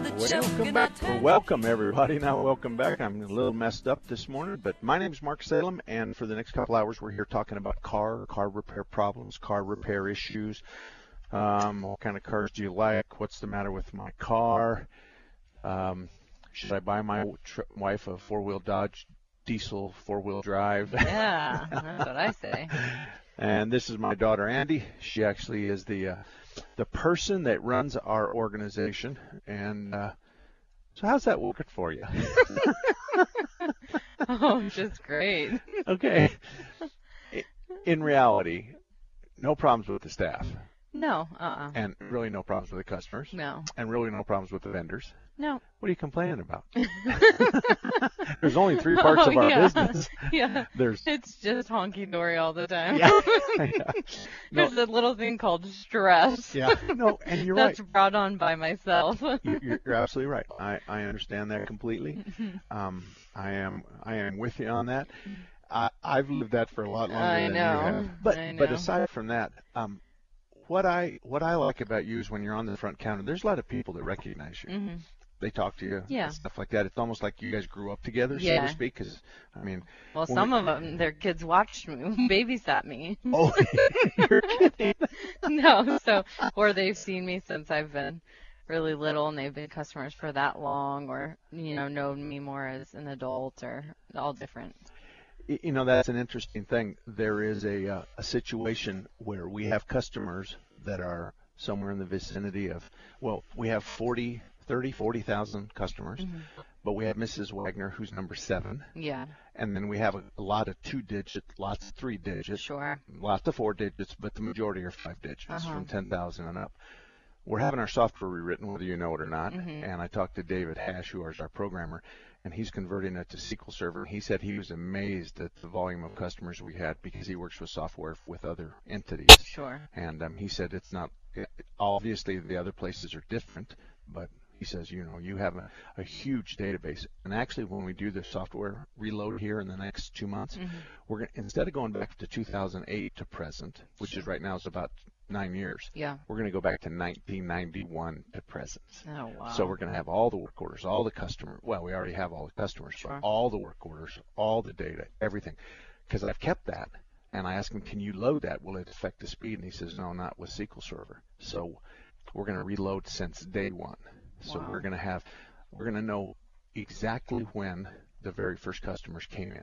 Welcome back. Well, welcome everybody. Now, welcome back. I'm a little messed up this morning, but my name is Mark Salem, and for the next couple hours, we're here talking about car, car repair problems, car repair issues. Um, what kind of cars do you like? What's the matter with my car? Um, should I buy my wife a four-wheel Dodge diesel four-wheel drive? Yeah, that's what I say. And this is my daughter Andy. She actually is the uh, the person that runs our organization. And uh, so, how's that working for you? Oh, just great. okay. In reality, no problems with the staff, No, uh-uh. and really no problems with the customers, No, and really no problems with the vendors. No. What are you complaining about? There's only three parts Oh, of our yeah. business. Yeah, There's it's just honky dory all the time. yeah, yeah. There's a little thing called stress. yeah. No, and you're right. That's brought on by myself. You- You're, you're absolutely right. I, I understand that completely. Um, I am I am with you on that. I, I've lived that for a lot longer I than know. you have. But I know. but aside from that, um, what I what I like about you is when you're on the front counter. There's a lot of people that recognize you. Mhm. They talk to you, Yeah. and stuff like that. It's almost like you guys grew up together, so Yeah. to speak. Because I mean, Well, some we- of them, their kids watched me, babysat me. oh, you're kidding. no, so or they've seen me since I've been really little, and they've been customers for that long, or you know, known me more as an adult, or all different. You know, that's an interesting thing. There is a uh, a situation where we have customers that are somewhere in the vicinity of, well, we have 40, 30, 40,000 customers, Mm-hmm. but we have Mrs. Wagner who's number seven, Yeah, and then we have a, a lot of two digit, lots of three digits, sure. lots of four digits, but the majority are five digits Uh-huh. from 10,000 and up. We're having our software rewritten, whether you know it or not. Mhm. And I talked to David Hash, who is our programmer, and he's converting it to SQL Server. He said he was amazed at the volume of customers we had because he works with software with other entities. Sure. And um, he said it's not, it, obviously the other places are different, but he says, you know, you have a, a huge database. And actually, when we do the software reload here in the next two months, Mm-hmm. we're going to, instead of going back to 2008 to present, which is right now is about nine years, Yeah. we're going to go back to 1991 to present. Oh wow. So we're going to have all the work orders, all the customer. Well, we already have all the customers, Sure. but all the work orders, all the data, everything. Because I've kept that, and I asked him, "Can you load that? Will it affect the speed?" And he says, "No, not with SQL Server." So we're going to reload since day one. So Wow. we're going to have, we're going to know exactly when the very first customers came in,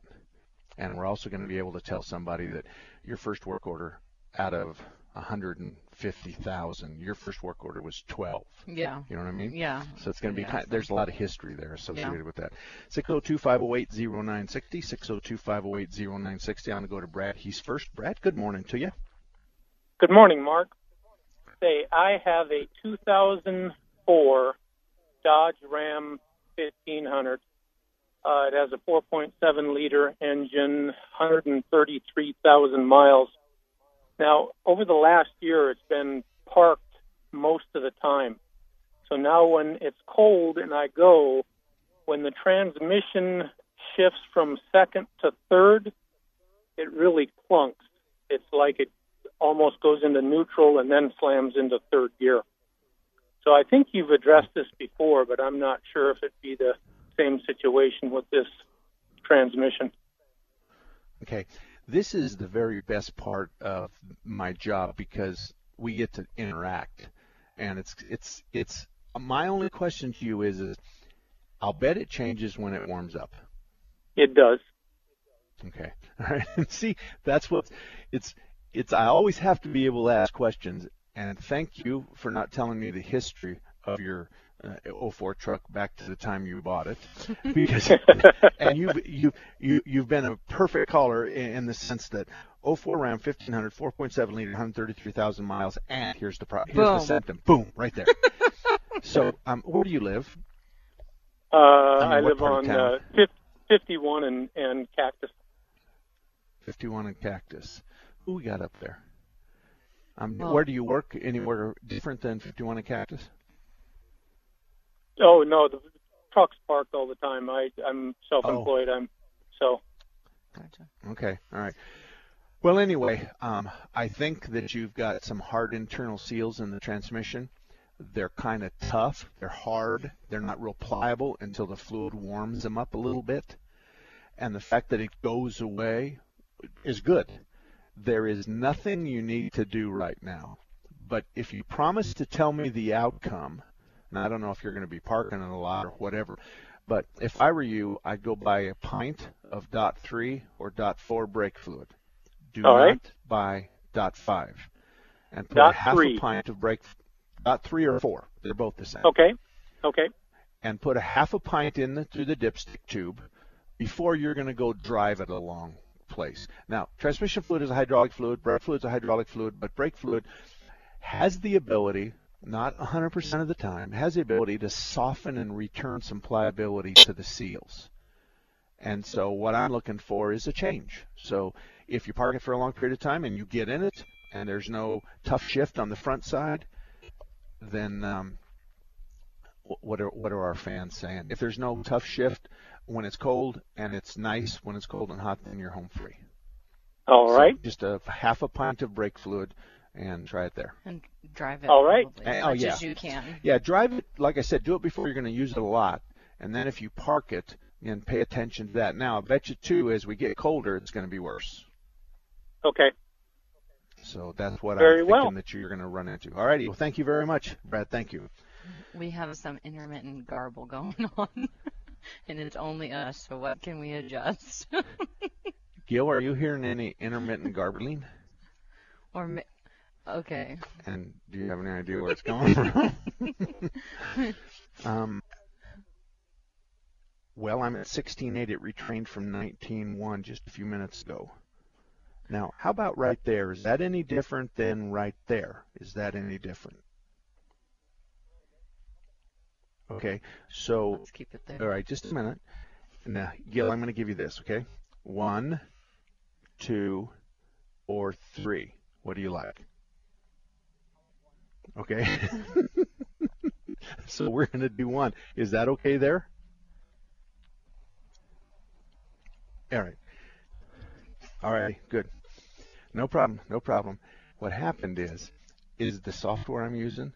and we're also going to be able to tell somebody that your first work order out of 150,000, your first work order was 12. Yeah. You know what I mean? Yeah. So it's going to be Yeah, kind there's a lot of history there associated Yeah. with that. 602-508-0960, 602-508-0960. I'm going to go to Brad. He's first. Brad, good morning to you. Good morning, Mark. Say, I have a 2004 Dodge Ram 1500. Uh, it has a 4.7 liter engine, 133,000 miles. Now, over the last year, it's been parked most of the time. So now, when it's cold and I go, when the transmission shifts from second to third, it really clunks. It's like it almost goes into neutral and then slams into third gear. So I think you've addressed this before, but I'm not sure if it'd be the same situation with this transmission. Okay. This is the very best part of my job because we get to interact. And it's it's it's my only question to you is, is I'll bet it changes when it warms up. It does. Okay. All right. See, that's what it's it's I always have to be able to ask questions and thank you for not telling me the history of your uh, 04 truck back to the time you bought it. Because and you you you you've been a perfect caller in, in the sense that 04 Ram 1500 4.7 liter 133,000 miles and here's the pro- here's Boom. the symptom. Boom right there. So um where do you live? Uh, I, mean, what live on uh, fif- 51 and, and Cactus. 51 and Cactus. Who we got up there um Well- where do you work anywhere different than 51 and Cactus Oh no, the truck's parked all the time. I I'm self-employed. I'm so Gotcha. Okay, all right. Well, anyway, um, I think that you've got some hard internal seals in the transmission. They're kind of tough. They're hard. They're not real pliable until the fluid warms them up a little bit. And the fact that it goes away is good. There is nothing you need to do right now. But if you promise to tell me the outcome, and I don't know if you're going to be parking it a lot or whatever, but if I were you, I'd go buy a pint of dot three or dot four brake fluid. Do All not right. buy dot five. And put Dot a half three. a pint of brake dot three or four. They're both the same. okay, okay, And put a half a pint in the, through the dipstick tube before you're going to go drive it a long place. Now, transmission fluid is a hydraulic fluid, brake fluid is a hydraulic fluid, but brake fluid has the ability, not 100% of the time, has the ability to soften and return some pliability to the seals. And so what I'm looking for is a change. So if you park it for a long period of time and you get in it and there's no tough shift on the front side, then um, what are what are our fans saying? If there's no tough shift when it's cold and it's nice when it's cold and hot, then you're home free. all So right. just a half a pint of brake fluid and try it there. And drive it All right. probably as Oh, much yeah. as you can. Yeah, drive it. Like I said, do it before you're going to use it a lot, and then if you park it, and pay attention to that. Now, I bet you too, as we get colder, it's going to be worse. Okay. So that's what Very I'm thinking well. that you're going to run into. All righty. Well, thank you very much, Brad. Thank you. We have some intermittent garble going on, and it's only us. So what can we adjust? Gil, are you hearing any intermittent garbling? or ma- okay, And do you have any idea where it's coming from? um, well, I'm at 16.8. It retrained from 19.1 just a few minutes ago. Now, how about right there? Is that any different than right there? Is that any different? Okay, so let's keep it there. all right, just a minute. Now, Gil, I'm going to give you this, okay? One, two, or three. What do you like? Okay. so we're going to do one. Is that okay there? All right. All right, good. No problem, no problem. What happened is, is the software I'm using,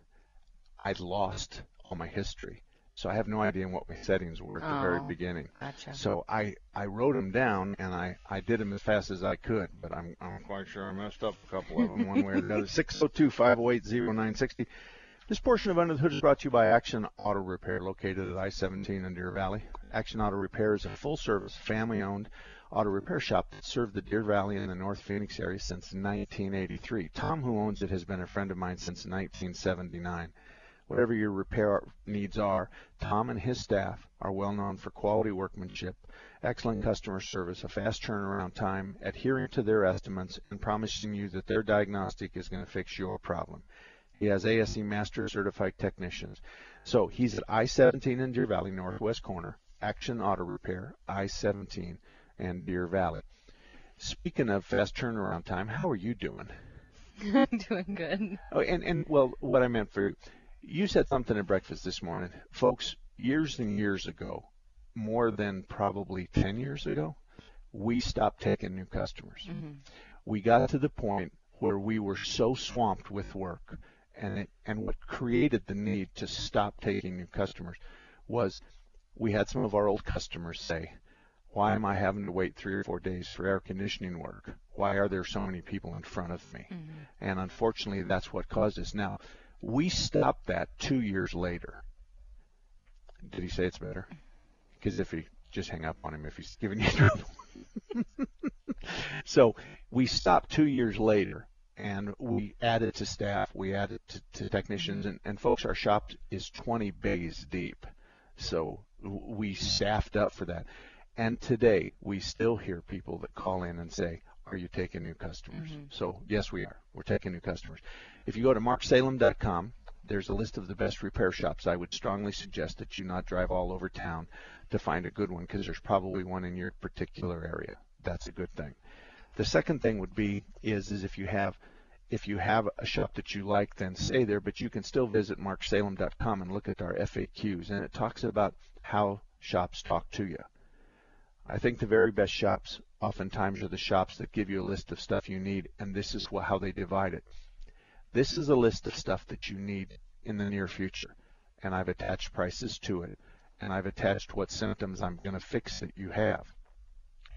I lost all my history. So I have no idea what my settings were at the very Oh. beginning. Gotcha. So I, I wrote them down and I, I did them as fast as I could, but I'm, I'm quite sure I messed up a couple of them one way or the other. 602-508-0960. This portion of Under the Hood is brought to you by Action Auto Repair, located at I-17 in Deer Valley. Action Auto Repair is a full-service, family-owned auto repair shop that served the Deer Valley and the North Phoenix area since 1983. Tom, who owns it, has been a friend of mine since 1979. Whatever your repair needs are, Tom and his staff are well known for quality workmanship, excellent customer service, a fast turnaround time, adhering to their estimates, and promising you that their diagnostic is going to fix your problem. He has ASE Master Certified Technicians. So he's at I-17 in Deer Valley, northwest corner, Action Auto Repair, I-17 and Deer Valley. Speaking of fast turnaround time, how are you doing? Doing good. Oh, and, and well, what I meant for you, said something at breakfast this morning. Folks, years and years ago, more than probably 10 years ago, we stopped taking new customers. Mm-hmm. We got to the point where we were so swamped with work, and it, and what created the need to stop taking new customers was we had some of our old customers say, why am I having to wait three or four days for air conditioning work? Why are there so many people in front of me? Mm-hmm. And unfortunately, that's what caused this. Now, we stopped that two years later. Did he say it's better? because if he just hang up on him if he's giving you trouble. so we stopped two years later and we added to staff, we added to, to technicians, and, and folks, our shop is 20 bays deep. So we staffed up for that. And today, we still hear people that call in and say, Are you taking new customers? Mm-hmm. So, yes, we are. We're taking new customers. If you go to marksalem.com, there's a list of the best repair shops. I would strongly suggest that you not drive all over town to find a good one because there's probably one in your particular area. That's a good thing. The second thing would be is is if you have if you have a shop that you like, then stay there, but you can still visit marksalem.com and look at our FAQs, and it talks about how shops talk to you. I think the very best shops oftentimes are the shops that give you a list of stuff you need, and this is how they divide it. This is a list of stuff that you need in the near future, and I've attached prices to it, and I've attached what symptoms I'm going to fix that you have.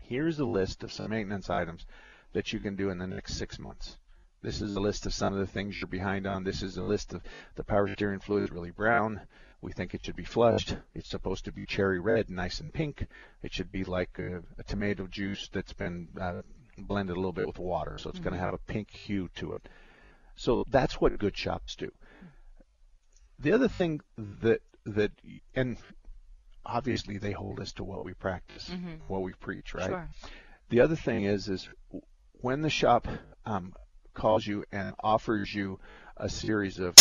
Here's a list of some maintenance items that you can do in the next six months. This is a list of some of the things you're behind on. This is a list of the power steering fluid is really brown. We think it should be flushed. It's supposed to be cherry red, nice and pink. It should be like a, a tomato juice that's been uh, blended a little bit with water, so it's mm-hmm. going to have a pink hue to it. So that's what good shops do. The other thing that that and obviously they hold us to what we practice, mm-hmm. what we preach, right? Sure. The other thing is is when the shop um, calls you and offers you a series of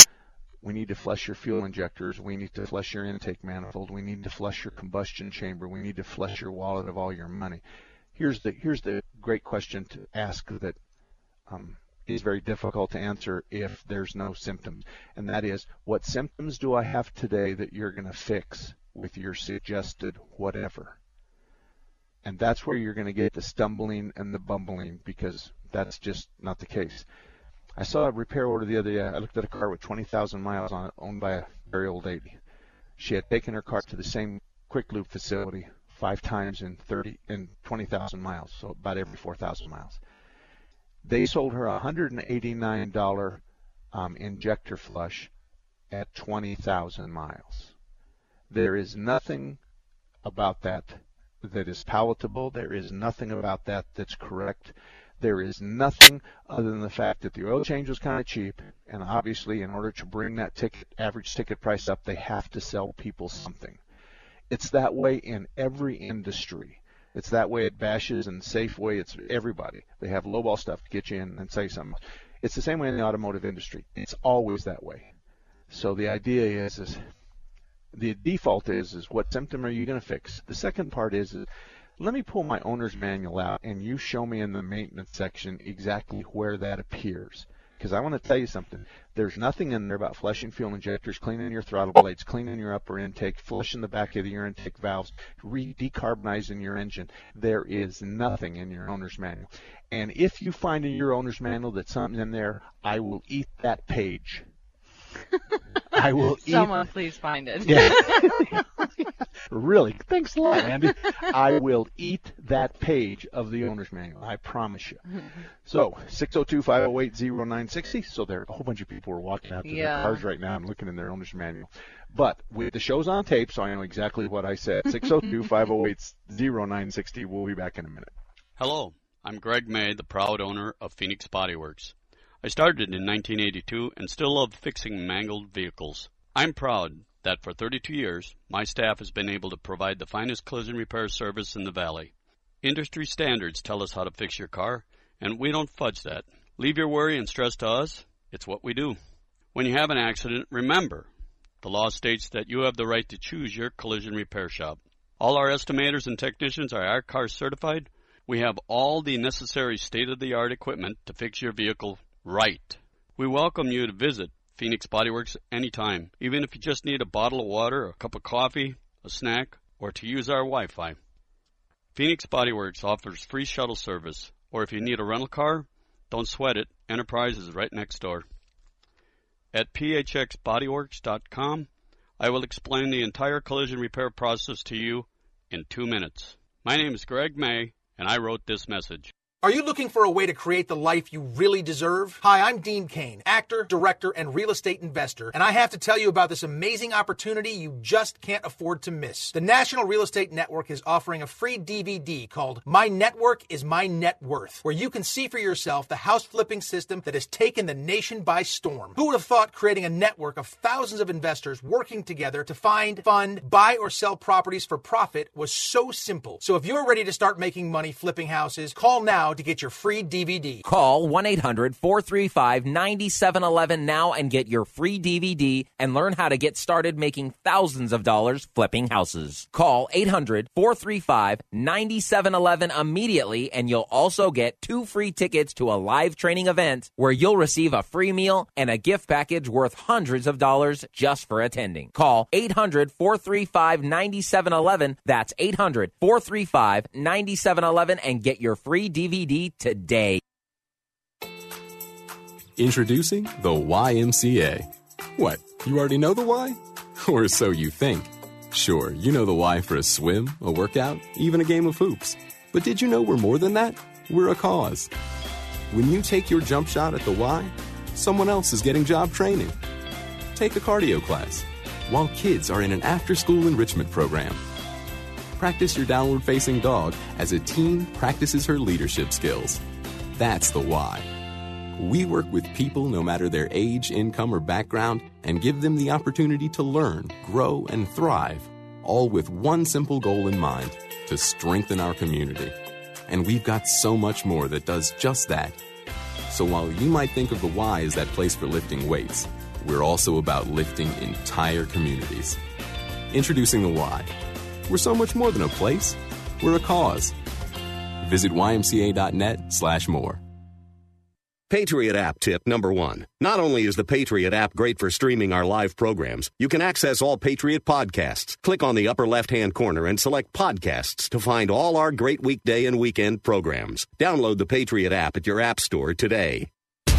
we need to flush your fuel injectors, we need to flush your intake manifold, we need to flush your combustion chamber, we need to flush your wallet of all your money. Here's the here's the great question to ask that um, is very difficult to answer if there's no symptoms, and that is what symptoms do I have today that you're going to fix with your suggested whatever? And that's where you're going to get the stumbling and the bumbling because that's just not the case. I saw a repair order the other day. I looked at a car with 20,000 miles on it, owned by a very old lady. She had taken her car to the same quick lube facility five times in 30 in 20,000 miles, so about every 4,000 miles. They sold her a $189 um, injector flush at 20,000 miles. There is nothing about that that is palatable. There is nothing about that that's correct. There is nothing other than the fact that the oil change was kind of cheap, and obviously, in order to bring that ticket average ticket price up, they have to sell people something. It's that way in every industry. It's that way at Bashas and Safeway. It's everybody. They have lowball stuff to get you in and say something. It's the same way in the automotive industry. It's always that way. So the idea is, is the default is, is what symptom are you going to fix? The second part is, is let me pull my owner's manual out and you show me in the maintenance section exactly where that appears. Because I want to tell you something. There's nothing in there about flushing fuel injectors, cleaning your throttle blades, cleaning your upper intake, flushing the back of your intake valves, re- decarbonizing your engine. There is nothing in your owner's manual. And if you find in your owner's manual that something's in there, I will eat that page. I will eat. Someone eat. please find it. Yeah. really, thanks a lot, Andy. I will eat that page of the owner's manual. I promise you. So 602-508-0960. So there, are a whole bunch of people are walking out to Yeah. their cars right now I'm looking in their owner's manual. But with the show's on tape, so I know exactly what I said. 602-508-0960. We'll be back in a minute. Hello, I'm Greg May, the proud owner of Phoenix Body Works. I started in 1982 and still love fixing mangled vehicles. I'm proud that for 32 years, my staff has been able to provide the finest collision repair service in the valley. Industry standards tell us how to fix your car, and we don't fudge that. Leave your worry and stress to us. It's what we do. When you have an accident, remember, the law states that you have the right to choose your collision repair shop. All our estimators and technicians are I-CAR certified. We have all the necessary state of the art equipment to fix your vehicle right. We welcome you to visit Phoenix Bodyworks anytime, even if you just need a bottle of water, a cup of coffee, a snack, or to use our Wi Fi. Phoenix Bodyworks offers free shuttle service, or if you need a rental car, don't sweat it, Enterprise is right next door. At phxbodyworks.com, I will explain the entire collision repair process to you in two minutes. My name is Greg May, and I wrote this message. Are you looking for a way to create the life you really deserve? Hi, I'm Dean Cain, actor, director, and real estate investor, and I have to tell you about this amazing opportunity you just can't afford to miss. The National Real Estate Network is offering a free DVD called My Network is My Net Worth, where you can see for yourself the house flipping system that has taken the nation by storm. Who would have thought creating a network of thousands of investors working together to find, fund, buy, or sell properties for profit was so simple? So if you're ready to start making money flipping houses, call now to get your free DVD. Call 1 800 435 9711 now and get your free DVD and learn how to get started making thousands of dollars flipping houses. Call 800 435 9711 immediately and you'll also get two free tickets to a live training event where you'll receive a free meal and a gift package worth hundreds of dollars just for attending. Call 800 435 9711. That's 800 435 9711 and get your free DVD today. Introducing the YMCA. What, you already know the why? Or so you think. Sure, you know the why for a swim, a workout, even a game of hoops. But did you know we're more than that? We're a cause. When you take your jump shot at the Y, someone else is getting job training. Take a cardio class while kids are in an after school enrichment program. Practice your downward facing dog as a teen practices her leadership skills. That's the why. We work with people no matter their age, income, or background and give them the opportunity to learn, grow, and thrive, all with one simple goal in mind to strengthen our community. And we've got so much more that does just that. So while you might think of the Y as that place for lifting weights, we're also about lifting entire communities. Introducing the Y. We're so much more than a place, we're a cause. Visit ymca.net slash more. Patriot app tip number one. Not only is the Patriot app great for streaming our live programs, you can access all Patriot podcasts. Click on the upper left hand corner and select podcasts to find all our great weekday and weekend programs. Download the Patriot app at your app store today.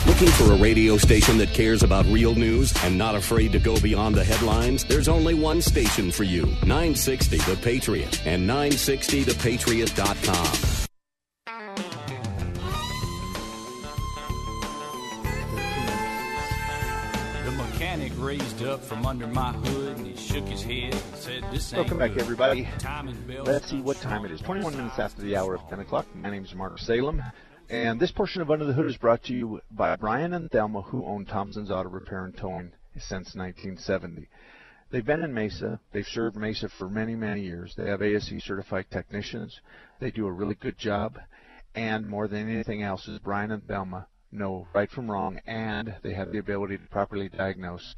Looking for a radio station that cares about real news and not afraid to go beyond the headlines? There's only one station for you 960 The Patriot and 960thepatriot.com. The mechanic raised up from under my hood and he shook his head and said, This ain't Welcome back, good." everybody. Let's see what time it is. 21 minutes after the hour of 10 o'clock. My name is Mark Salem. And this portion of Under the Hood is brought to you by Brian and Thelma, who own Thompson's Auto Repair and Towing since 1970. They've been in Mesa. They've served Mesa for many, many years. They have ASE certified technicians. They do a really good job. And more than anything else, is Brian and Thelma know right from wrong, and they have the ability to properly diagnose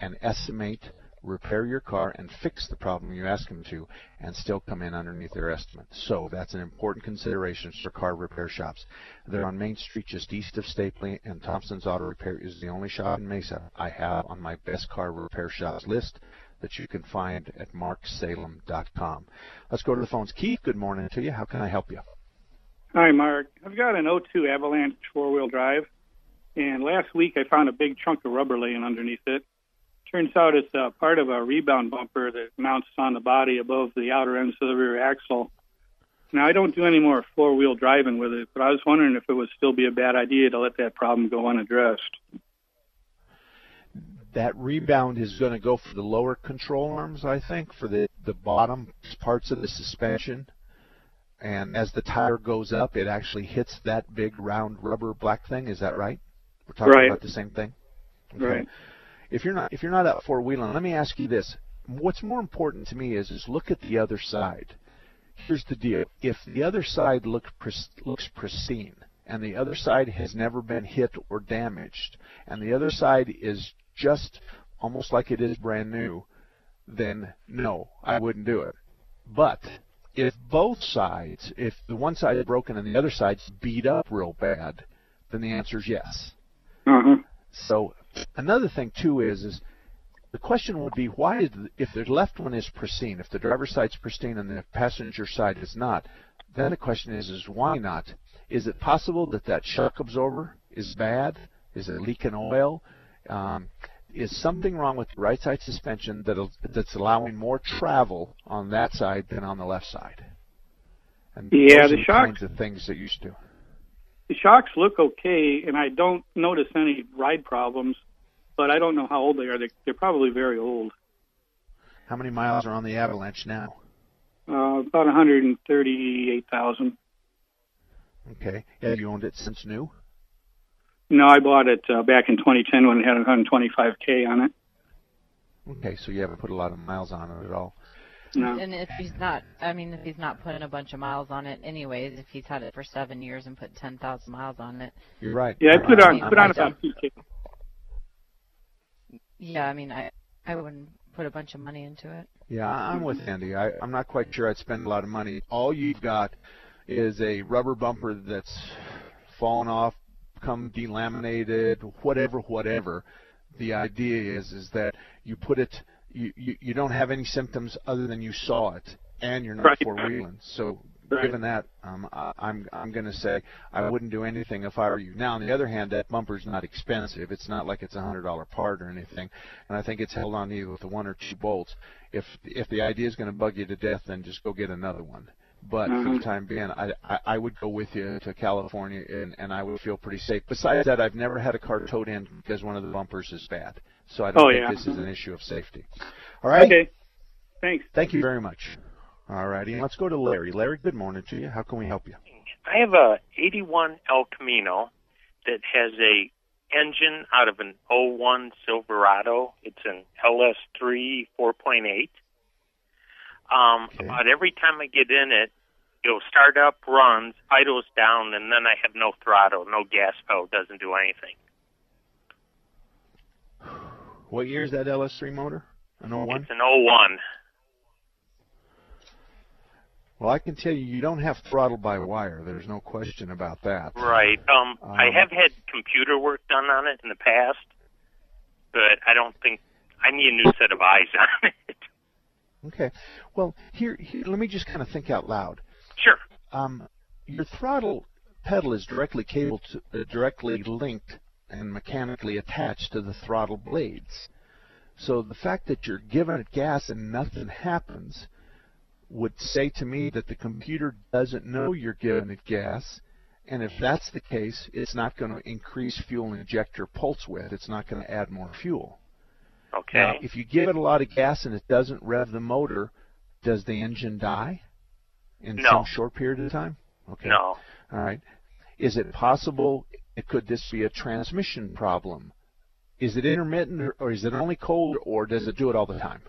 and estimate, repair your car, and fix the problem you ask them to, and still come in underneath their estimate. So that's an important consideration for car repair shops. They're on Main Street, just east of Stapley, and Thompson's Auto Repair is the only shop in Mesa I have on my best car repair shops list that you can find at marksalem.com. Let's go to the phones. Keith, good morning to you. How can I help you? Hi, Mark. I've got an 02 Avalanche four-wheel drive, and last week I found a big chunk of rubber laying underneath it. Turns out it's uh, part of a rebound bumper that mounts on the body above the outer ends of the rear axle. Now, I don't do any more four-wheel driving with it, but I was wondering if it would still be a bad idea to let that problem go unaddressed. that rebound is going to go for the lower control arms, I think, for the, the bottom parts of the suspension. And as the tire goes up, it actually hits that big round rubber black thing. Is that right? We're talking Right. about the same thing. Right. If you're not if you're not up four wheeling, let me ask you this: What's more important to me is is look at the other side. Here's the deal: if the other side look looks pristine, and the other side has never been hit or damaged, and the other side is just almost like it is brand new, then no, I wouldn't do it. But if both sides, if the one side is broken and the other side's beat up real bad, then the answer is yes. Uh-huh. So another thing too is is the question would be why is the, if the left one is pristine, if the driver's side's pristine and the passenger side is not, then the question is is why not? Is it possible that that shock absorber is bad? Is it leaking oil? Um, is something wrong with the right side suspension that that's allowing more travel on that side than on the left side? And Yeah, the are shock- kinds of things that should do. The shocks look okay, and I don't notice any ride problems, but I don't know how old they are. They, they're probably very old. How many miles are on the Avalanche now? Uh, about 138,000. Okay. Have you owned it since new? No, I bought it uh, back in 2010 when it had 125k on it. Okay, so you haven't put a lot of miles on it at all. No. And if he's not, I mean, if he's not putting a bunch of miles on it, anyways, if he's had it for seven years and put ten thousand miles on it. You're right. Yeah, I put I on mean, put on I about 2k. Yeah, I mean, I I wouldn't put a bunch of money into it. Yeah, I'm with Andy. I, I'm not quite sure I'd spend a lot of money. All you've got is a rubber bumper that's fallen off, come delaminated, whatever, whatever. The idea is is that you put it, you, you, you don't have any symptoms other than you saw it, and you're not Right. four wheeling. So Right. given that, um, I, I'm I'm going to say I wouldn't do anything if I were you. Now, on the other hand, that bumper's not expensive. It's not like it's a hundred dollar part or anything, and I think it's held on to you with the one or two bolts. If if the idea is going to bug you to death, then just go get another one. But for Mhm. the time being, I, I I would go with you to California, and and I would feel pretty safe. Besides that, I've never had a car towed in because one of the bumpers is bad. So I don't Oh, think yeah. this is an issue of safety. All right. Okay. Thanks. Thank you very much. All righty. Let's go to Larry. Larry, good morning to you. How can we help you? I have a 81 El Camino that has a engine out of an 01 Silverado. It's an LS3 4.8. Um, About every time I get in it, it'll start up, runs, idles down, and then I have no throttle, no gas pedal, doesn't do anything. What year is that LS3 motor? An 01? It's an 01. Well, I can tell you, you don't have throttle by wire. There's no question about that. Right. Um, I Um, have had computer work done on it in the past, but I don't think I need a new set of eyes on it. Okay. Well, here, here let me just kind of think out loud. Sure. Um, your throttle pedal is directly cable to, uh, directly linked and mechanically attached to the throttle blades. So the fact that you're giving it gas and nothing happens would say to me that the computer doesn't know you're giving it gas. And if that's the case, it's not going to increase fuel injector pulse width. It's not going to add more fuel. Okay. Now, if you give it a lot of gas and it doesn't rev the motor, does the engine die in No. some short period of time? Okay. No. All right. Is it possible? Could this be a transmission problem? Is it intermittent, or, or is it only cold, or does it do it all the time?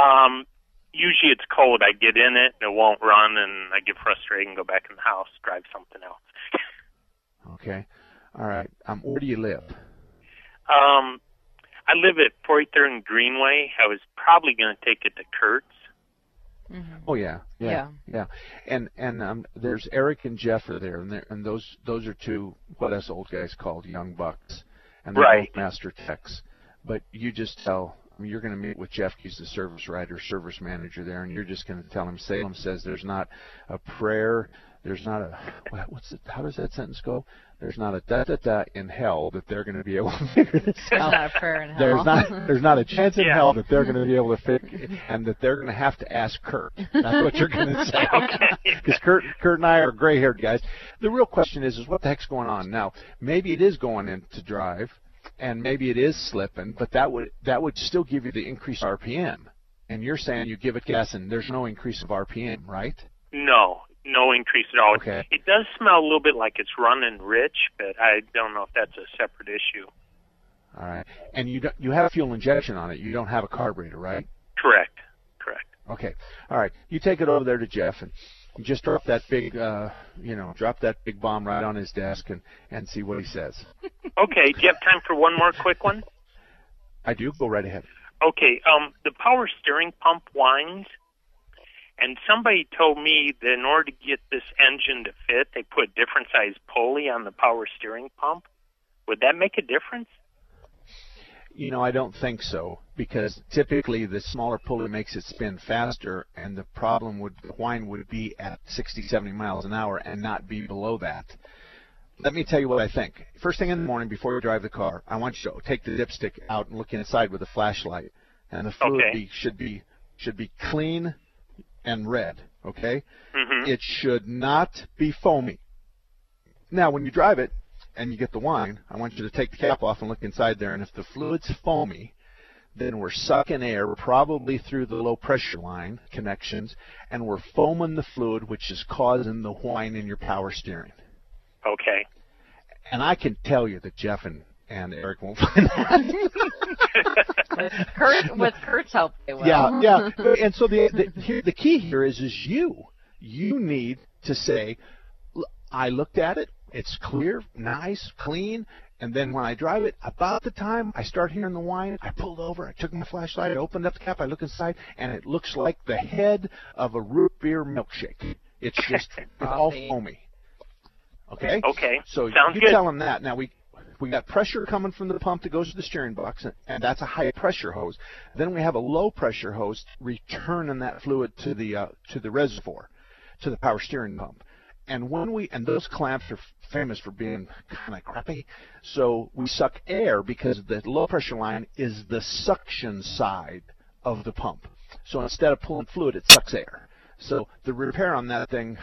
Um, usually it's cold. I get in it and it won't run, and I get frustrated and go back in the house, drive something else. Okay. All right. Um, where do you live? Um, I live at 43rd and Greenway. I was probably going to take it to Kurt's. Oh yeah, yeah, Yeah. yeah. And and um, there's Eric and Jeff are there, and they're, and those those are two what us old guys called young bucks, and they're Right. both master techs. But you just tell. I mean, you're going to meet with Jeff. He's the service writer, service manager there, and you're just going to tell him. Salem says there's not a prayer. There's not a what- what's it? How does that sentence go? There's not a da da da in hell that they're going to be able to figure this There's out. not a prayer in hell. There's not there's not a chance in hell that they're going to be able to figure and that they're going to have to ask Kurt. That's what you're going to say. Because Kurt Kurt and I are gray-haired guys. The real question is is what the heck's going on now? Maybe it is going into drive, and maybe it is slipping, but that would that would still give you the increased RPM. And you're saying you give it gas and there's no increase of RPM, right? No, no increase at all. Okay. It does smell a little bit like it's running rich, but I don't know if that's a separate issue. All right. And you don't, you have fuel injection on it. You don't have a carburetor, right? Correct. Correct. Okay. All right. You take it over there to Jeff and just drop that big, uh, you know, drop that big bomb right on his desk and and see what he says. Okay. Do you have time for one more quick one? I do. Go right ahead. Okay, um, the power steering pump whines, and somebody told me that in order to get this engine to fit, they put a different size pulley on the power steering pump. Would that make a difference? You know, I don't think so because typically the smaller pulley makes it spin faster, and the problem would the whine would be at 60, 70 miles an hour and not be below that. Let me tell you what I think. First thing in the morning before you drive the car, I want you to take the dipstick out and look inside with a flashlight, and the fluid Okay. be, should be should be clean and red. Okay. Mhm. It should not be foamy. Now, when you drive it and you get the whine, I want you to take the cap off and look inside there. And if the fluid's foamy, then we're sucking air probably through the low pressure line connections, and we're foaming the fluid, which is causing the whine in your power steering. Okay. And I can tell you that Jeff and, and Eric won't find that. Kurt, with Kurt's help, they will. Yeah, yeah. And so the the, the key here is is you. You need to say, I looked at it. It's clear, nice, clean. And then when I drive it, about the time I start hearing the whine, I pulled over, I took my flashlight, I opened up the cap, I look inside, and it looks like the head of a root beer milkshake. It's just it's all foamy. Okay. Okay. So Sounds you good. tell them that. Now we we got pressure coming from the pump that goes to the steering box, and, that's a high pressure hose. Then we have a low pressure hose returning that fluid to the uh, to the reservoir, to the power steering pump. And when we and those clamps are famous for being kind of crappy, so we suck air because the low pressure line is the suction side of the pump. So instead of pulling fluid, it sucks air. So the repair on that thing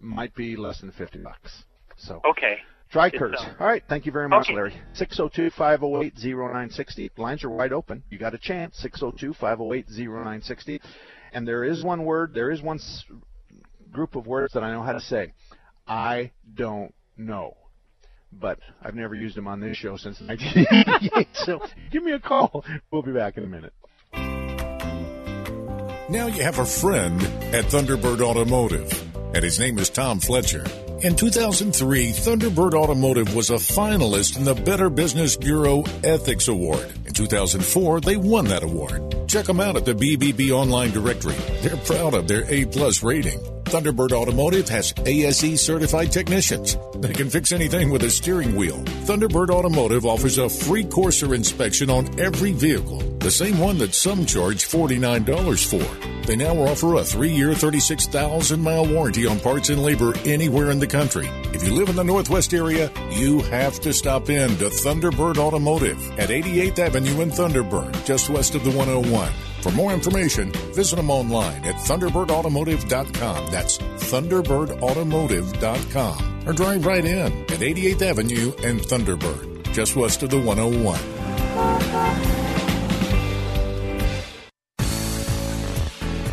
might be less than 50 bucks. So Okay. Try It's, uh, All right. Thank you very much, Okay. Larry. 602-508-0960. Lines are wide open. You got a chance. 602-508-0960. And there is one word, there is one s- group of words that I know how to say. I don't know. But I've never used them on this show since 1988. so give me a call. We'll be back in a minute. Now you have a friend at Thunderbird Automotive, and his name is Tom Fletcher. In 2003, Thunderbird Automotive was a finalist in the Better Business Bureau Ethics Award. In 2004, they won that award. Check them out at the BBB online directory. They're proud of their A-plus rating. Thunderbird Automotive has ASE certified technicians. They can fix anything with a steering wheel. Thunderbird Automotive offers a free Corsair inspection on every vehicle, the same one that some charge $49 for. They now offer a three-year, 36,000-mile warranty on parts and labor anywhere in the country. If you live in the Northwest area, you have to stop in to Thunderbird Automotive at 88th Avenue in Thunderbird, just west of the 101. For more information, visit them online at ThunderbirdAutomotive.com. That's ThunderbirdAutomotive.com. Or drive right in at 88th Avenue and Thunderbird, just west of the 101.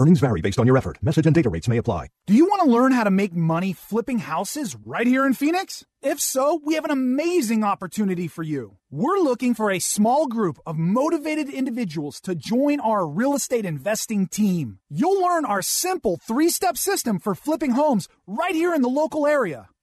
Earnings vary based on your effort. Message and data rates may apply. Do you want to learn how to make money flipping houses right here in Phoenix? If so, we have an amazing opportunity for you. We're looking for a small group of motivated individuals to join our real estate investing team. You'll learn our simple three step system for flipping homes right here in the local area.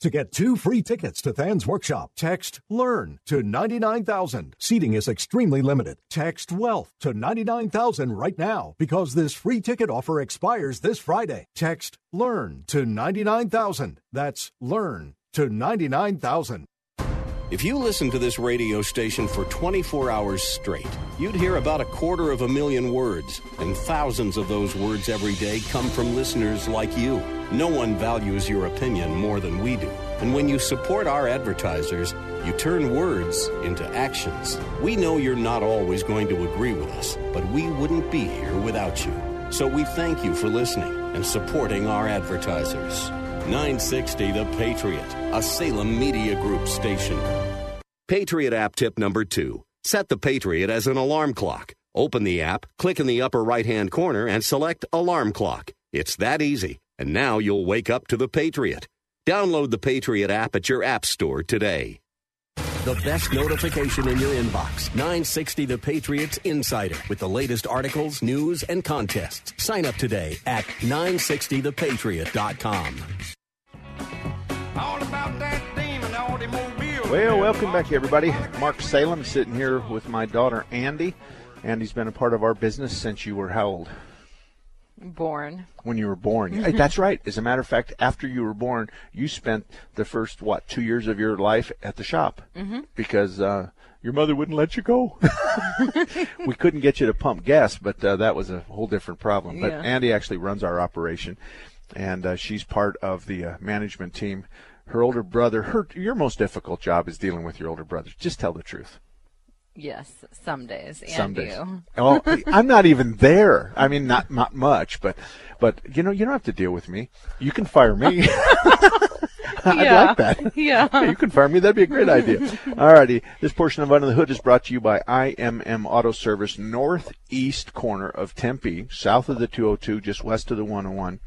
To get two free tickets to Than's workshop, text LEARN to 99,000. Seating is extremely limited. Text WEALTH to 99,000 right now because this free ticket offer expires this Friday. Text LEARN to 99,000. That's LEARN to 99,000. If you listen to this radio station for 24 hours straight, you'd hear about a quarter of a million words, and thousands of those words every day come from listeners like you. No one values your opinion more than we do. And when you support our advertisers, you turn words into actions. We know you're not always going to agree with us, but we wouldn't be here without you. So we thank you for listening and supporting our advertisers. 960 The Patriot, a Salem Media Group station. Patriot app tip number two set the Patriot as an alarm clock. Open the app, click in the upper right hand corner, and select Alarm Clock. It's that easy. And now you'll wake up to the Patriot. Download the Patriot app at your App Store today. The best notification in your inbox 960 The Patriots Insider with the latest articles, news, and contests. Sign up today at 960thepatriot.com. Well, welcome back, everybody. Mark Salem sitting here with my daughter Andy. Andy's been a part of our business since you were how old? Born. When you were born. That's right. As a matter of fact, after you were born, you spent the first, what, two years of your life at the shop Mhm. because uh, your mother wouldn't let you go. we couldn't get you to pump gas, but uh, that was a whole different problem. But Yeah. Andy actually runs our operation, and uh, she's part of the uh, management team. Her older brother, her your most difficult job is dealing with your older brother. Just tell the truth. Yes, some days. And Some days. you. Oh, I'm not even there. I mean, not not much, but but you know, you don't have to deal with me. You can fire me. I'd Yeah. like that. Yeah. you can fire me. That'd be a great idea. Alrighty. This portion of Under the Hood is brought to you by IMM Auto Service, northeast corner of Tempe, south of the 202, just west of the 101.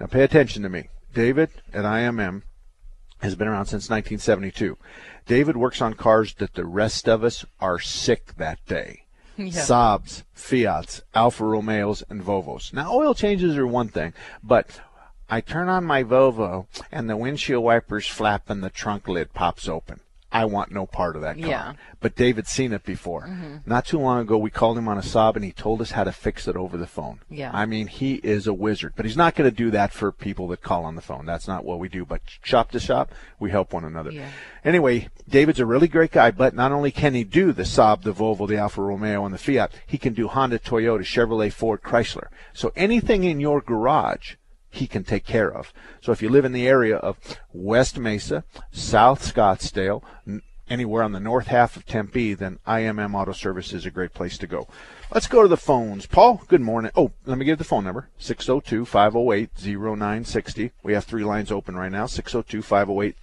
Now pay attention to me. David at IMM has been around since 1972. David works on cars that the rest of us are sick that day. Yeah. Saabs, Fiats, Alfa Romeos, and Volvos. Now, oil changes are one thing, but I turn on my Volvo and the windshield wipers flap and the trunk lid pops open. I want no part of that car. Yeah. But David's seen it before. Mhm. Not too long ago, we called him on a Saab and he told us how to fix it over the phone. Yeah. I mean, he is a wizard, but he's not going to do that for people that call on the phone. That's not what we do. But shop to shop, we help one another. Yeah. Anyway, David's a really great guy, but not only can he do the Saab, the Volvo, the Alfa Romeo, and the Fiat, he can do Honda, Toyota, Chevrolet, Ford, Chrysler. So anything in your garage, he can take care of. So if you live in the area of West Mesa, South Scottsdale, anywhere on the north half of Tempe, then IMM Auto Service is a great place to go. Let's go to the phones. Paul, good morning. Oh, let me give the phone number 602 508 0960. We have three lines open right now 602 508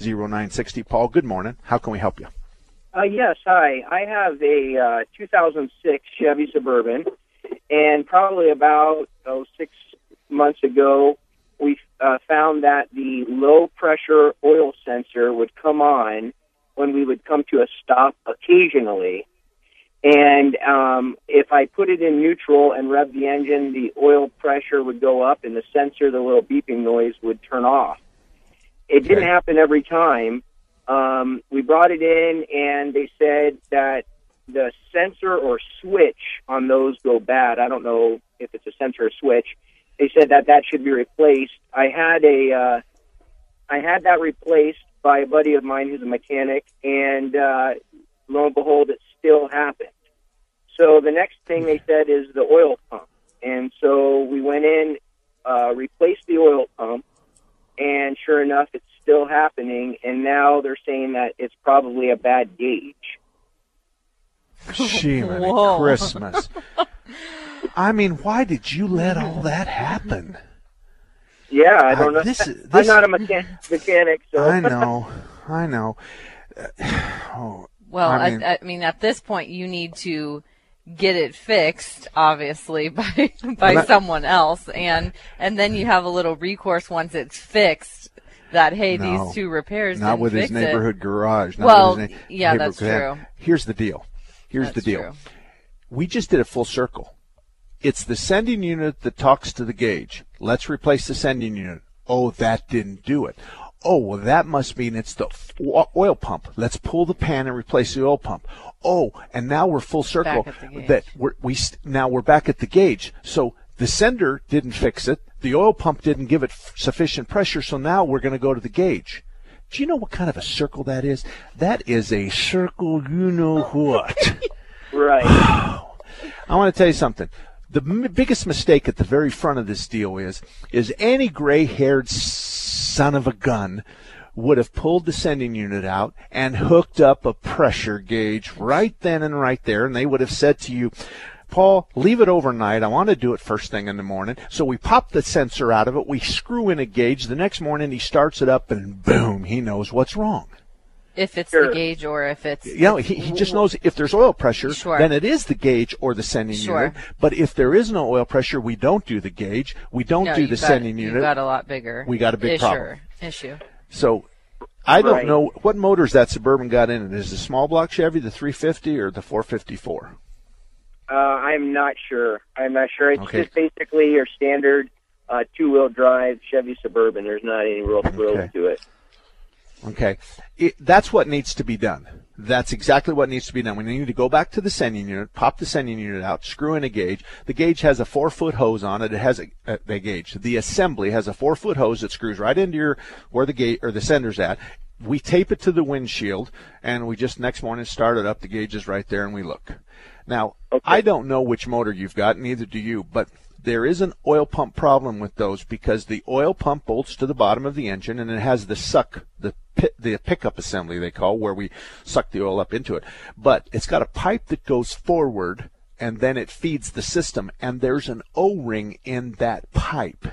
0960. Paul, good morning. How can we help you? Uh, yes, hi. I have a uh, 2006 Chevy Suburban, and probably about oh, six months ago, we uh, found that the low pressure oil sensor would come on when we would come to a stop occasionally. And um, if I put it in neutral and rev the engine, the oil pressure would go up, and the sensor, the little beeping noise, would turn off. It didn't happen every time. Um, we brought it in, and they said that the sensor or switch on those go bad. I don't know if it's a sensor or switch. They said that that should be replaced. I had a, uh, I had that replaced by a buddy of mine who's a mechanic, and uh, lo and behold, it still happened. So the next thing they said is the oil pump, and so we went in, uh, replaced the oil pump, and sure enough, it's still happening. And now they're saying that it's probably a bad gauge. Shemini Whoa. Christmas. I mean, why did you let all that happen? Yeah, I don't Uh, know. this- I'm not a mechan- mechanic, so I know. I know. Oh, Well, I I mean, I, mean, at this point, you need to get it fixed, obviously, by by that- someone else, and and then you have a little recourse once it's fixed. That hey, no, these two repairs not didn't with his fix it. neighborhood garage. Not Well, with his na- yeah, that's true. Here's the deal. Here's That's the deal. true. We just did a full circle. It's the sending unit that talks to the gauge. Let's replace the sending unit. Oh, that didn't do it. Oh, well, that must mean it's the oil pump. Let's pull the pan and replace the oil pump. Oh, and now we're full circle. Back at the gauge. That we're, we st- now we're back at the gauge. So the sender didn't fix it. The oil pump didn't give it f- sufficient pressure. So now we're going to go to the gauge. Do you know what kind of a circle that is? That is a circle. You know what? right. I want to tell you something. The m- biggest mistake at the very front of this deal is is any gray-haired son of a gun would have pulled the sending unit out and hooked up a pressure gauge right then and right there, and they would have said to you, Paul, leave it overnight. I want to do it first thing in the morning. So we pop the sensor out of it. We screw in a gauge. The next morning he starts it up and boom, he knows what's wrong. If it's the gauge or if it's You know, he, he just knows if there's oil pressure, Sure. then it is the gauge or the sending Sure. unit. But if there is no oil pressure, we don't do the gauge. We don't no, do the got- sending you've unit. got a lot bigger. We got a big issue, problem. Issue. So I don't Right. know what motors that Suburban got in it. Is the small block Chevy the 350 or the 454? Uh, I'm not sure. I'm not sure. It's Okay. just basically your standard uh, two-wheel drive Chevy Suburban. There's not any real thrills Okay. to it. Okay, it, that's what needs to be done. That's exactly what needs to be done. We need to go back to the sending unit, pop the sending unit out, screw in a gauge. The gauge has a four foot hose on it. It has a, uh, the gauge. The assembly has a four foot hose that screws right into your where the gate or the sender's at. We tape it to the windshield, and we just next morning start it up. The gauge is right there, and we look. Now, I don't know which motor you've got, neither do you, but there is an oil pump problem with those because the oil pump bolts to the bottom of the engine and it has the suck, the the pickup assembly they call, where we suck the oil up into it. But it's got a pipe that goes forward and then it feeds the system, and there's an O-ring in that pipe,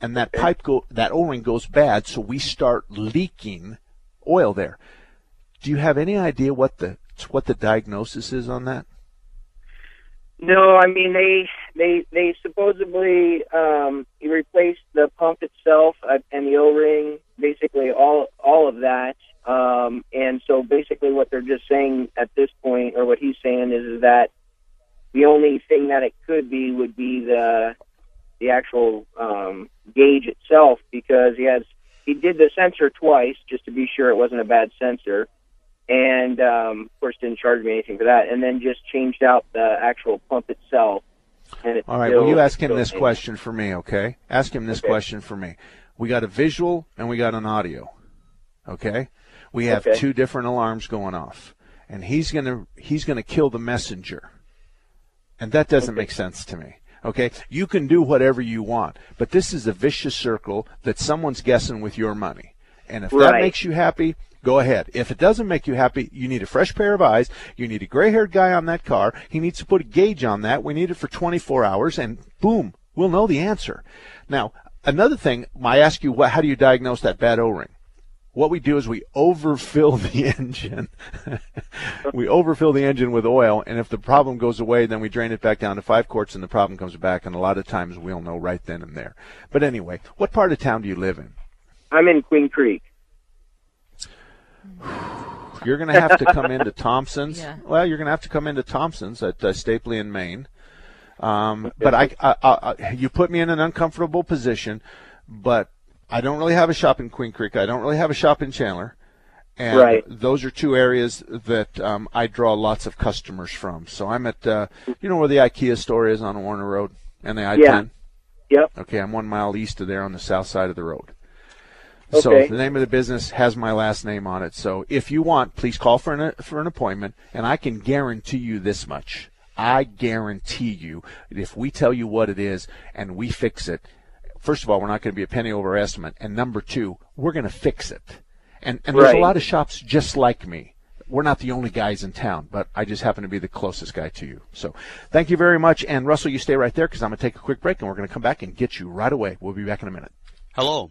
and that pipe go that O-ring goes bad, so we start leaking oil there. Do you have any idea what the what the diagnosis is on that? No, I mean they they they supposedly um, replaced the pump itself uh, and the O-ring, basically all all of that. Um, and so basically, what they're just saying at this point, or what he's saying, is, is that the only thing that it could be would be the the actual um, gauge itself, because he has he did the sensor twice just to be sure it wasn't a bad sensor and um, of course didn't charge me anything for that, and then just changed out the actual pump itself. And it's All right. still- Well, you ask him this question for me, okay? Ask him this Okay. question for me. We got a visual and we got an audio. Okay? We have Okay. two different alarms going off. And he's going to he's going to kill the messenger. And that doesn't make sense to me. Okay? You can do whatever you want, but this is a vicious circle that someone's guessing with your money. And if that makes you happy, go ahead. If it doesn't make you happy, you need a fresh pair of eyes. You need a gray-haired guy on that car. He needs to put a gauge on that. We need it for 24 hours, and boom, we'll know the answer. Now, another thing, I ask you, what, how do you diagnose that bad O-ring? What we do is we overfill the engine. we overfill the engine with oil, and if the problem goes away, then we drain it back down to five quarts, and the problem comes back. And a lot of times we'll know right then and there. But anyway, what part of town do you live in? I'm in Queen Creek. You're going to have to come into Thompson's. Yeah. Well, you're going to have to come into Thompson's at uh, Stapley in Main. Um, but I, I, I, I, you put me in an uncomfortable position. But I don't really have a shop in Queen Creek. I don't really have a shop in Chandler. And Right. those are two areas that um, I draw lots of customers from. So I'm at, uh, you know, where the IKEA store is on Warner Road and the I-10. Yeah. Yep. Okay, I'm one mile east of there on the south side of the road. Okay. So the name of the business has my last name on it. So if you want, please call for an uh, for an appointment, and I can guarantee you this much. I guarantee you, if we tell you what it is and we fix it, first of all, we're not going to be a penny over estimate, and number two, we're going to fix it. And and there's a lot of shops just like me. We're not the only guys in town, but I just happen to be the closest guy to you. So thank you very much. And Russell, you stay right there because I'm going to take a quick break and we're going to come back and get you right away. We'll be back in a minute. Hello,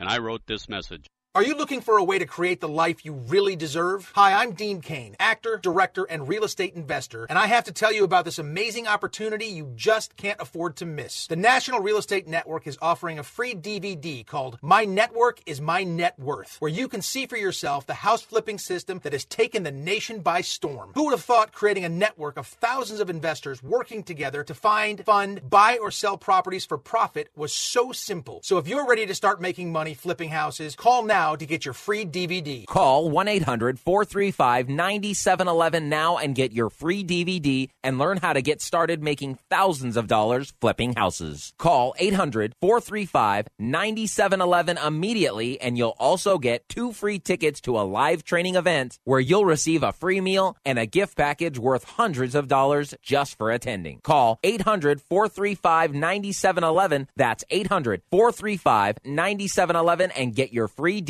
and I wrote this message. Are you looking for a way to create the life you really deserve? Hi, I'm Dean Cain, actor, director, and real estate investor, and I have to tell you about this amazing opportunity you just can't afford to miss. The National Real Estate Network is offering a free DVD called My Network is My Net Worth, where you can see for yourself the house flipping system that has taken the nation by storm. Who would have thought creating a network of thousands of investors working together to find, fund, buy, or sell properties for profit was so simple? So if you're ready to start making money flipping houses, call now to get your free DVD. Call 1 800 435 9711 now and get your free DVD and learn how to get started making thousands of dollars flipping houses. Call 800 435 9711 immediately and you'll also get two free tickets to a live training event where you'll receive a free meal and a gift package worth hundreds of dollars just for attending. Call 800 435 9711. That's 800 435 9711 and get your free DVD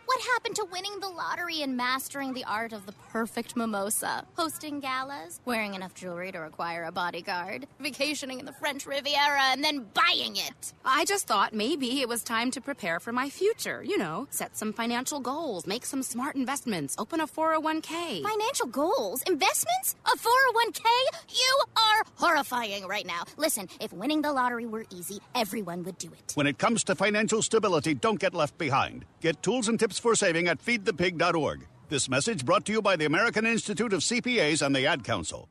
What happened to winning the lottery and mastering the art of the perfect mimosa? Hosting galas, wearing enough jewelry to require a bodyguard, vacationing in the French Riviera, and then buying it. I just thought maybe it was time to prepare for my future. You know, set some financial goals, make some smart investments, open a 401k. Financial goals? Investments? A 401k? You are horrifying right now. Listen, if winning the lottery were easy, everyone would do it. When it comes to financial stability, don't get left behind. Get tools and tips for saving at feedthepig.org. This message brought to you by the American Institute of CPAs and the Ad Council.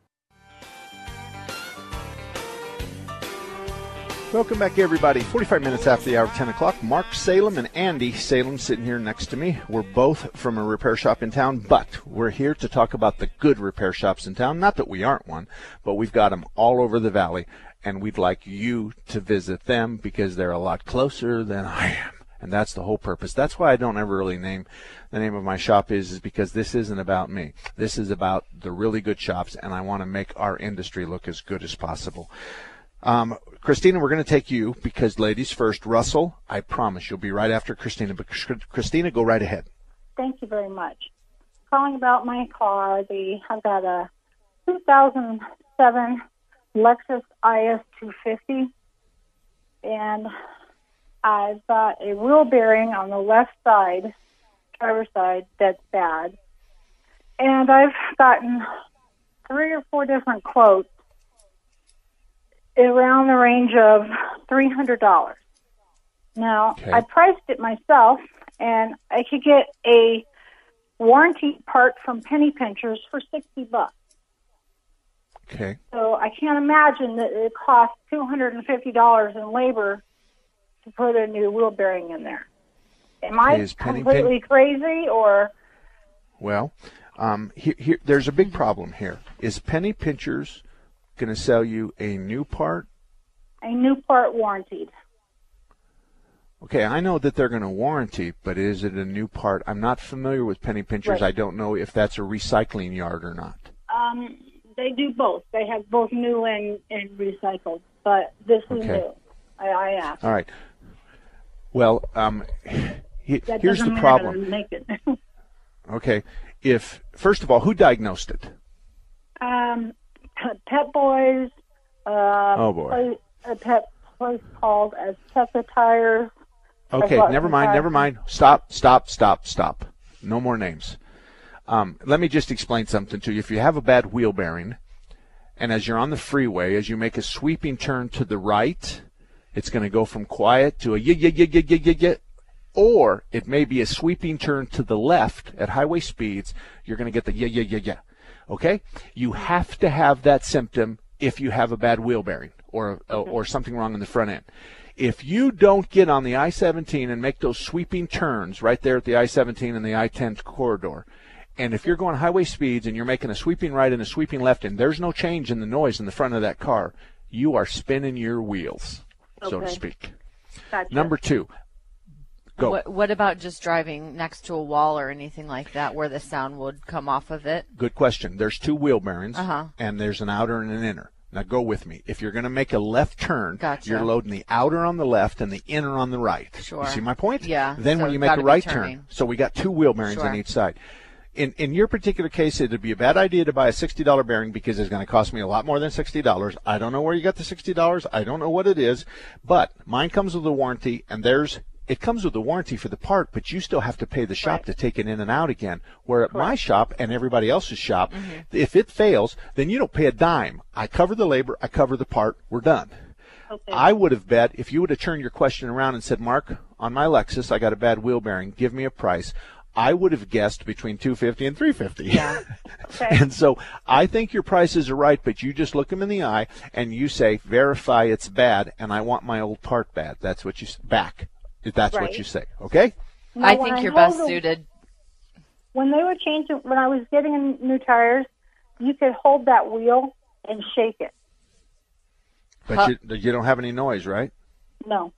Welcome back, everybody. 45 minutes after the hour of 10 o'clock. Mark Salem and Andy Salem sitting here next to me. We're both from a repair shop in town, but we're here to talk about the good repair shops in town. Not that we aren't one, but we've got them all over the valley, and we'd like you to visit them because they're a lot closer than I am. And that's the whole purpose. That's why I don't ever really name the name of my shop is, is because this isn't about me. This is about the really good shops, and I want to make our industry look as good as possible. Um, Christina, we're going to take you because ladies first. Russell, I promise you'll be right after Christina. But Christina, go right ahead. Thank you very much. Calling about my car, the I've got a 2007 Lexus IS 250, and I've got a wheel bearing on the left side, driver's side, that's bad. And I've gotten three or four different quotes around the range of $300. Now, Okay. I priced it myself, and I could get a warranty part from Penny Pinchers for 60 bucks. Okay. So I can't imagine that it costs $250 in labor to put a new wheel bearing in there. Am I is Penny completely crazy, or Well, um, here, here, there's a big problem here. Is Penny Pinchers going to sell you a new part? a new part warranted? Okay, I know that they're going to warranty, but is it a new part? I'm not familiar with Penny Pinchers. Right. I don't know if that's a recycling yard or not. Um, they do both. They have both new and, and recycled, but this is Okay. new. I, I asked. All right. Well, um, he- here's the problem. Okay, if first of all, who diagnosed it? um, Pep Boys. Uh, Oh, boy. A pet place called Azteca Tires. Okay, never mind, tires. never mind. Stop, stop, stop, stop. No more names. Um, let me just explain something to you. If you have a bad wheel bearing, and as you're on the freeway, as you make a sweeping turn to the right, it's going to go from quiet to a yeah, yeah, yeah, yeah, yeah, yeah, yeah. Or it may be a sweeping turn to the left at highway speeds. You're going to get the yeah, yeah, yeah, yeah. Okay? You have to have that symptom if you have a bad wheel bearing or or something wrong in the front end. If you don't get on the I-17 and make those sweeping turns right there at the I-17 and the I-10 corridor, and if you're going highway speeds and you're making a sweeping right and a sweeping left, and there's no change in the noise in the front of that car, you are spinning your wheels, so to speak. Gotcha. Number two, Go. What, what about just driving next to a wall or anything like that where the sound would come off of it? Good question. There's two wheel bearings, Uh-huh. and there's an outer and an inner. Now go with me. If you're going to make a left turn, Gotcha. you're loading the outer on the left and the inner on the right. Sure. You see my point? Yeah. Then so when you make a right turn, so we got two wheel bearings Sure. on each side. In in your particular case, it'd be a bad idea to buy a sixty dollar bearing because it's going to cost me a lot more than sixty dollars. I don't know where you got the sixty dollars. I don't know what it is, but mine comes with a warranty, and there's it comes with a warranty for the part, but you still have to pay the shop to take it in and out again. Where at my shop and everybody else's shop, mm-hmm. if it fails, then you don't pay a dime. I cover the labor, I cover the part, we're done. I would have bet if you would have turned your question around and said, Mark, on my Lexus, I got a bad wheel bearing. Give me a price. I would have guessed between 250 and 350. Yeah. Okay. and so I think your prices are right, but you just look them in the eye and you say, verify it's bad, and I want my old part bad. That's what you s- back. If That's what you say. Okay. Now, I when think you're held best the- suited. When they were changing, when I was getting new tires, you could hold that wheel and shake it. But you, you don't have any noise, right? No.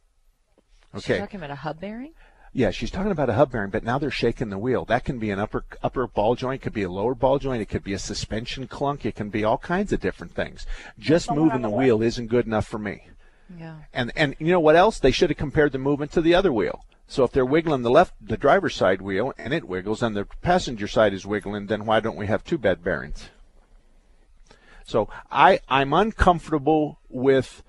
She's Okay. talking about a hub bearing? Yeah, she's talking about a hub bearing, but now they're shaking the wheel. That can be an upper upper ball joint, could be a lower ball joint, it could be a suspension clunk, it can be all kinds of different things. Just moving the the wheel isn't good enough for me. Yeah. And and you know what else? They should have compared the movement to the other wheel. So if they're wiggling the left, the driver's side wheel, and it wiggles, and the passenger side is wiggling, then why don't we have two bed bearings? So I I'm uncomfortable with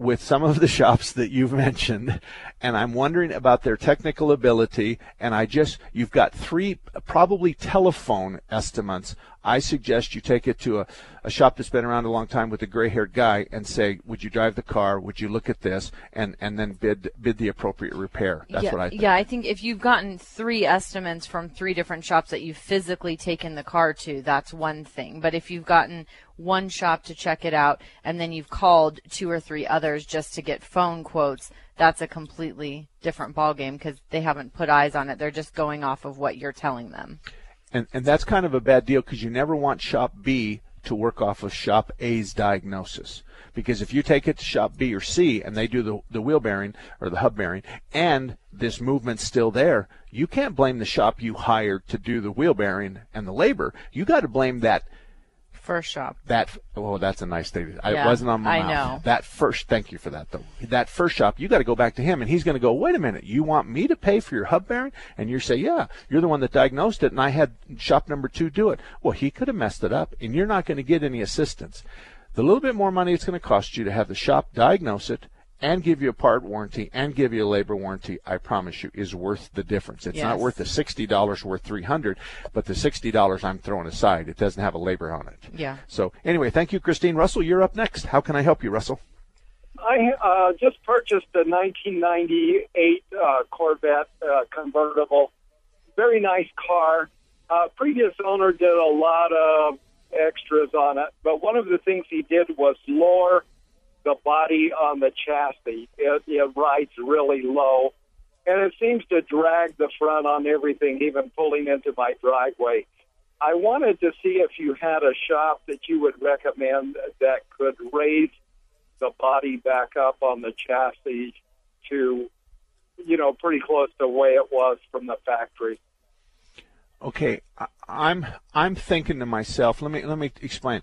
with some of the shops that you've mentioned, and I'm wondering about their technical ability. And I just, you've got three probably telephone estimates. I suggest you take it to a, a shop that's been around a long time with a gray haired guy and say, Would you drive the car? Would you look at this? And, and then bid, bid the appropriate repair. That's yeah, what I think. Yeah, I think if you've gotten three estimates from three different shops that you've physically taken the car to, that's one thing. But if you've gotten one shop to check it out and then you've called two or three others just to get phone quotes, that's a completely different ballgame because they haven't put eyes on it. They're just going off of what you're telling them. And, and that's kind of a bad deal because you never want shop B to work off of shop A's diagnosis. Because if you take it to shop B or C and they do the, the wheel bearing or the hub bearing and this movement's still there, you can't blame the shop you hired to do the wheel bearing and the labor. You got to blame that First shop. that oh that's a nice statement. I Yeah, it wasn't on my I mouth. know. That first thank you for that though. That first shop, you got to go back to him and he's going to go, "Wait a minute. You want me to pay for your hub bearing?" And you say, "Yeah, you're the one that diagnosed it and I had shop number 2 do it." Well, he could have messed it up and you're not going to get any assistance. The little bit more money it's going to cost you to have the shop diagnose it and give you a part warranty and give you a labor warranty, I promise you, is worth the difference. It's not worth the sixty dollars worth three hundred, but the sixty dollars I'm throwing aside. It doesn't have a labor on it. Yeah. So anyway, thank you, Christine Russell. You're up next. How can I help you, Russell? I uh, just purchased a 1998 uh, Corvette uh, convertible. Very nice car. Uh, previous owner did a lot of extras on it, but one of the things he did was lower the body on the chassis. It, it rides really low, and it seems to drag the front on everything, even pulling into my driveway. I wanted to see if you had a shop that you would recommend that could raise the body back up on the chassis to, you know, pretty close to the way it was from the factory. Okay, I'm I'm thinking to myself. Let me let me explain.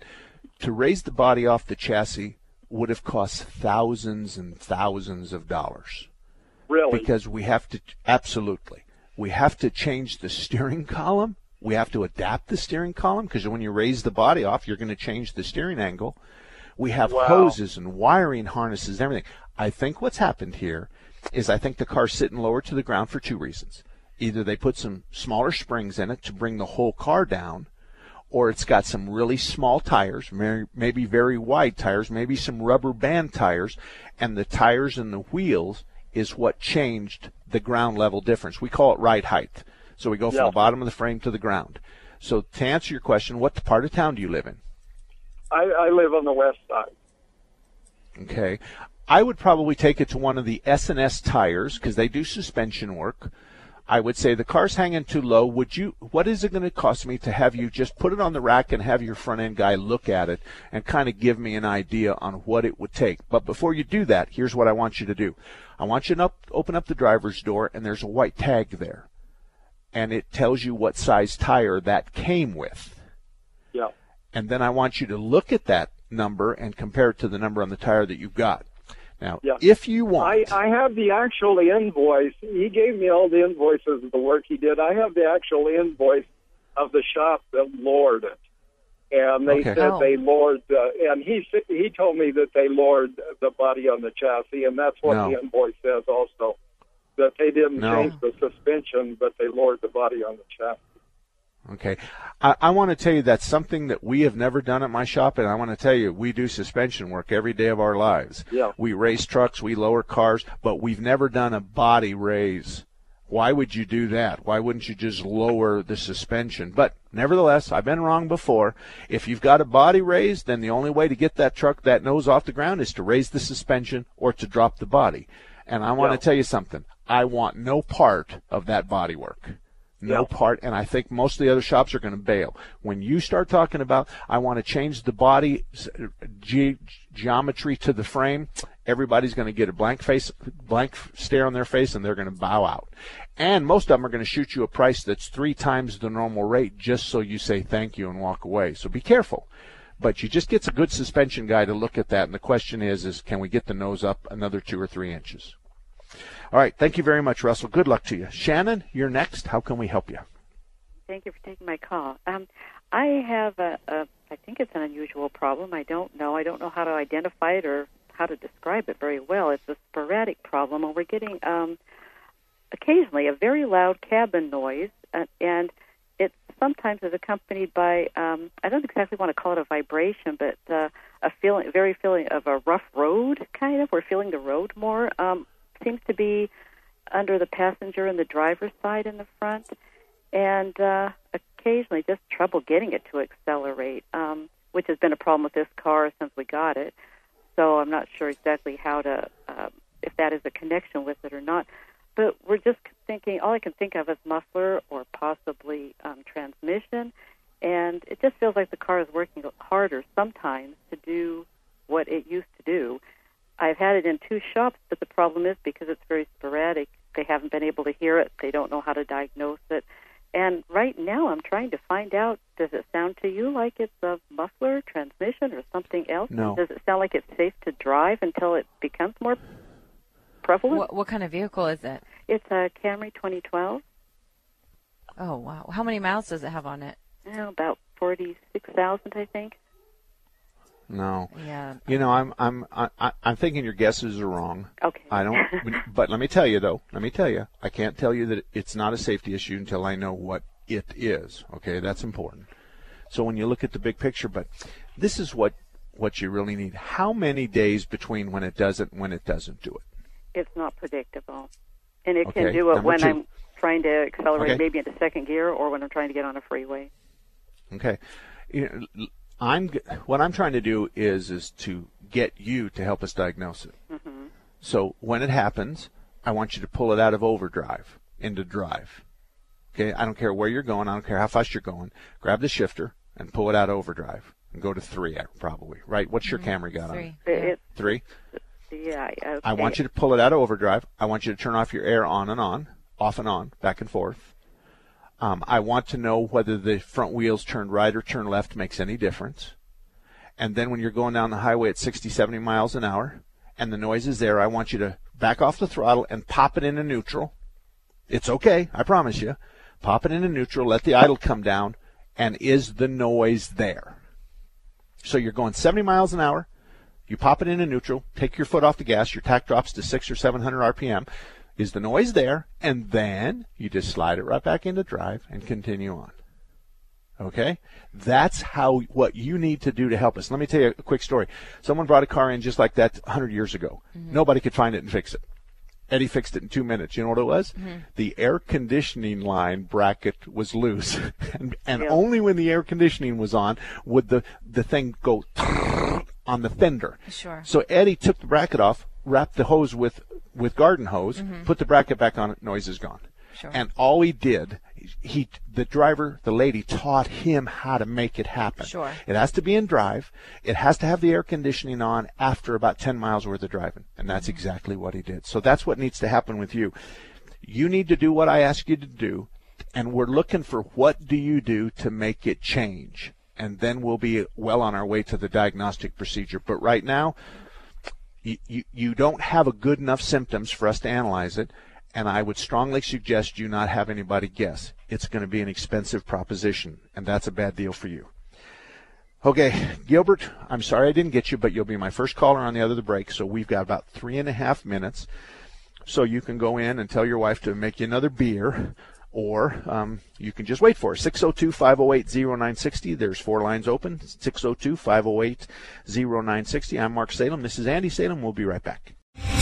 To raise the body off the chassis would have cost thousands and thousands of dollars. Really? Because we have to absolutely. We have to change the steering column. We have to adapt the steering column because when you raise the body off, you're going to change the steering angle. We have Wow. hoses and wiring harnesses, and everything. I think what's happened here is I think the car's sitting lower to the ground for two reasons. Either they put some smaller springs in it to bring the whole car down, or it's got some really small tires, maybe very wide tires, maybe some rubber band tires, and the tires and the wheels is what changed the ground level difference. We call it ride height. So we go from Yeah. the bottom of the frame to the ground. So to answer your question, what part of town do you live in? I, I live on the west side. Okay. I would probably take it to one of the S&S tires because they do suspension work. I would say the car's hanging too low. Would you? What is it going to cost me to have you just put it on the rack and have your front end guy look at it and kind of give me an idea on what it would take? But before you do that, here's what I want you to do. I want you to open up the driver's door and there's a white tag there, and it tells you what size tire that came with. Yeah. And then I want you to look at that number and compare it to the number on the tire that you've got. Now, Yeah. if you want, I, I have the actual invoice. He gave me all the invoices of the work he did. I have the actual invoice of the shop that lowered it. And they Okay. said Oh. they lowered, uh, and he s- he told me that they lowered the body on the chassis, and that's what No. the invoice says also. That they didn't No. change the suspension, but they lowered the body on the chassis. Okay. I, I want to tell you that's something that we have never done at my shop, and I want to tell you we do suspension work every day of our lives. Yeah. We raise trucks, we lower cars, but we've never done a body raise. Why would you do that? Why wouldn't you just lower the suspension? But nevertheless, I've been wrong before. If you've got a body raised, then the only way to get that truck, that nose off the ground is to raise the suspension or to drop the body. And I want Yeah. to tell you something. I want no part of that body work no part and i think most of the other shops are going to bail. When you start talking about i want to change the body ge- geometry to the frame everybody's going to get a blank face blank stare on their face and they're going to bow out. And most of them are going to shoot you a price that's three times the normal rate just so you say thank you and walk away. So be careful. But you just get a good suspension guy to look at that and the question is is can we get the nose up another two or three inches all right thank you very much russell good luck to you shannon you're next how can we help you Thank you for taking my call. Um, I have a, a, I think it's an unusual problem. I don't know. I don't know how to identify it or how to describe it very well. It's a sporadic problem, and we're getting um, occasionally a very loud cabin noise, uh, and it sometimes is accompanied by um, I don't exactly want to call it a vibration, but uh, a feeling, very feeling of a rough road, kind of. We're feeling the road more. Um, seems to be under the passenger and the driver's side in the front and uh, occasionally just trouble getting it to accelerate, um, which has been a problem with this car since we got it. So I'm not sure exactly how to, uh, if that is a connection with it or not. But we're just thinking, all I can think of is muffler or possibly um, transmission. And it just feels like the car is working harder sometimes to do what it used to do. I've had it in two shops, but the problem is because it's very sporadic, they haven't been able to hear it. They don't know how to diagnose it. And right now, I'm trying to find out does it sound to you like it's a muffler, transmission, or something else? No. Does it sound like it's safe to drive until it becomes more prevalent? What, what kind of vehicle is it? It's a Camry 2012. Oh wow! How many miles does it have on it? Oh, about 46,000, I think. No. Yeah. You know, I'm I'm I, I'm thinking your guesses are wrong. Okay. I don't. but let me tell you though. Let me tell you. I can't tell you that it's not a safety issue until I know what it is. Okay, that's important. So when you look at the big picture, but this is what what you really need. How many days between when it does it and when it doesn't do it? It's not predictable. And it Okay, can do it when. I'm trying to accelerate Okay. maybe into second gear or when I'm trying to get on a freeway. Okay. You know, I'm what I'm trying to do is is to get you to help us diagnose it. hmm So when it happens, I want you to pull it out of overdrive into drive. Okay, I don't care where you're going, I don't care how fast you're going. Grab the shifter and pull it out of overdrive and go to three uh, probably. Right? What's your Camry got on it? It, it, Three. yeah. Okay. I want you to pull it out of overdrive. I want you to turn off your air on and on, off and on, back and forth. Um, I want to know whether the front wheels turn right or turn left makes any difference. And then when you're going down the highway at 60, 70 miles an hour and the noise is there, I want you to back off the throttle and pop it into neutral. It's okay, I promise you. Pop it into neutral, let the idle come down, and is the noise there? So you're going 70 miles an hour, you pop it into neutral, take your foot off the gas, your tach drops to six or 700 RPM. Is the noise there? And then you just slide it right back into drive and continue on. Okay? That's how, what you need to do to help us. Let me tell you a quick story. Someone brought a car in just like that 100 years ago. Nobody could find it and fix it. Eddie fixed it in two minutes. You know what it was? Mhm. The air conditioning line bracket was loose. and and only when the air conditioning was on would the, the thing go on the fender. Sure. So Eddie took the bracket off, wrapped the hose with, with garden hose, Mhm. put the bracket back on, noise is gone. Sure. And all he did, he the driver, the lady taught him how to make it happen. Sure. It has to be in drive. It has to have the air conditioning on after about 10 miles worth of driving. And that's exactly what he did. So that's what needs to happen with you. You need to do what I ask you to do. And we're looking for what do you do to make it change? And then we'll be well on our way to the diagnostic procedure. But right now, you, you, don't have a good enough symptoms for us to analyze it and I would strongly suggest you not have anybody guess. It's going to be an expensive proposition, and that's a bad deal for you. Okay, Gilbert, I'm sorry I didn't get you, but you'll be my first caller on the other the break. So we've got about three and a half minutes. So you can go in and tell your wife to make you another beer, or um, you can just wait for it. 602 508 0960. There's four lines open 602 508 0960. I'm Mark Salem. This is Andy Salem. We'll be right back.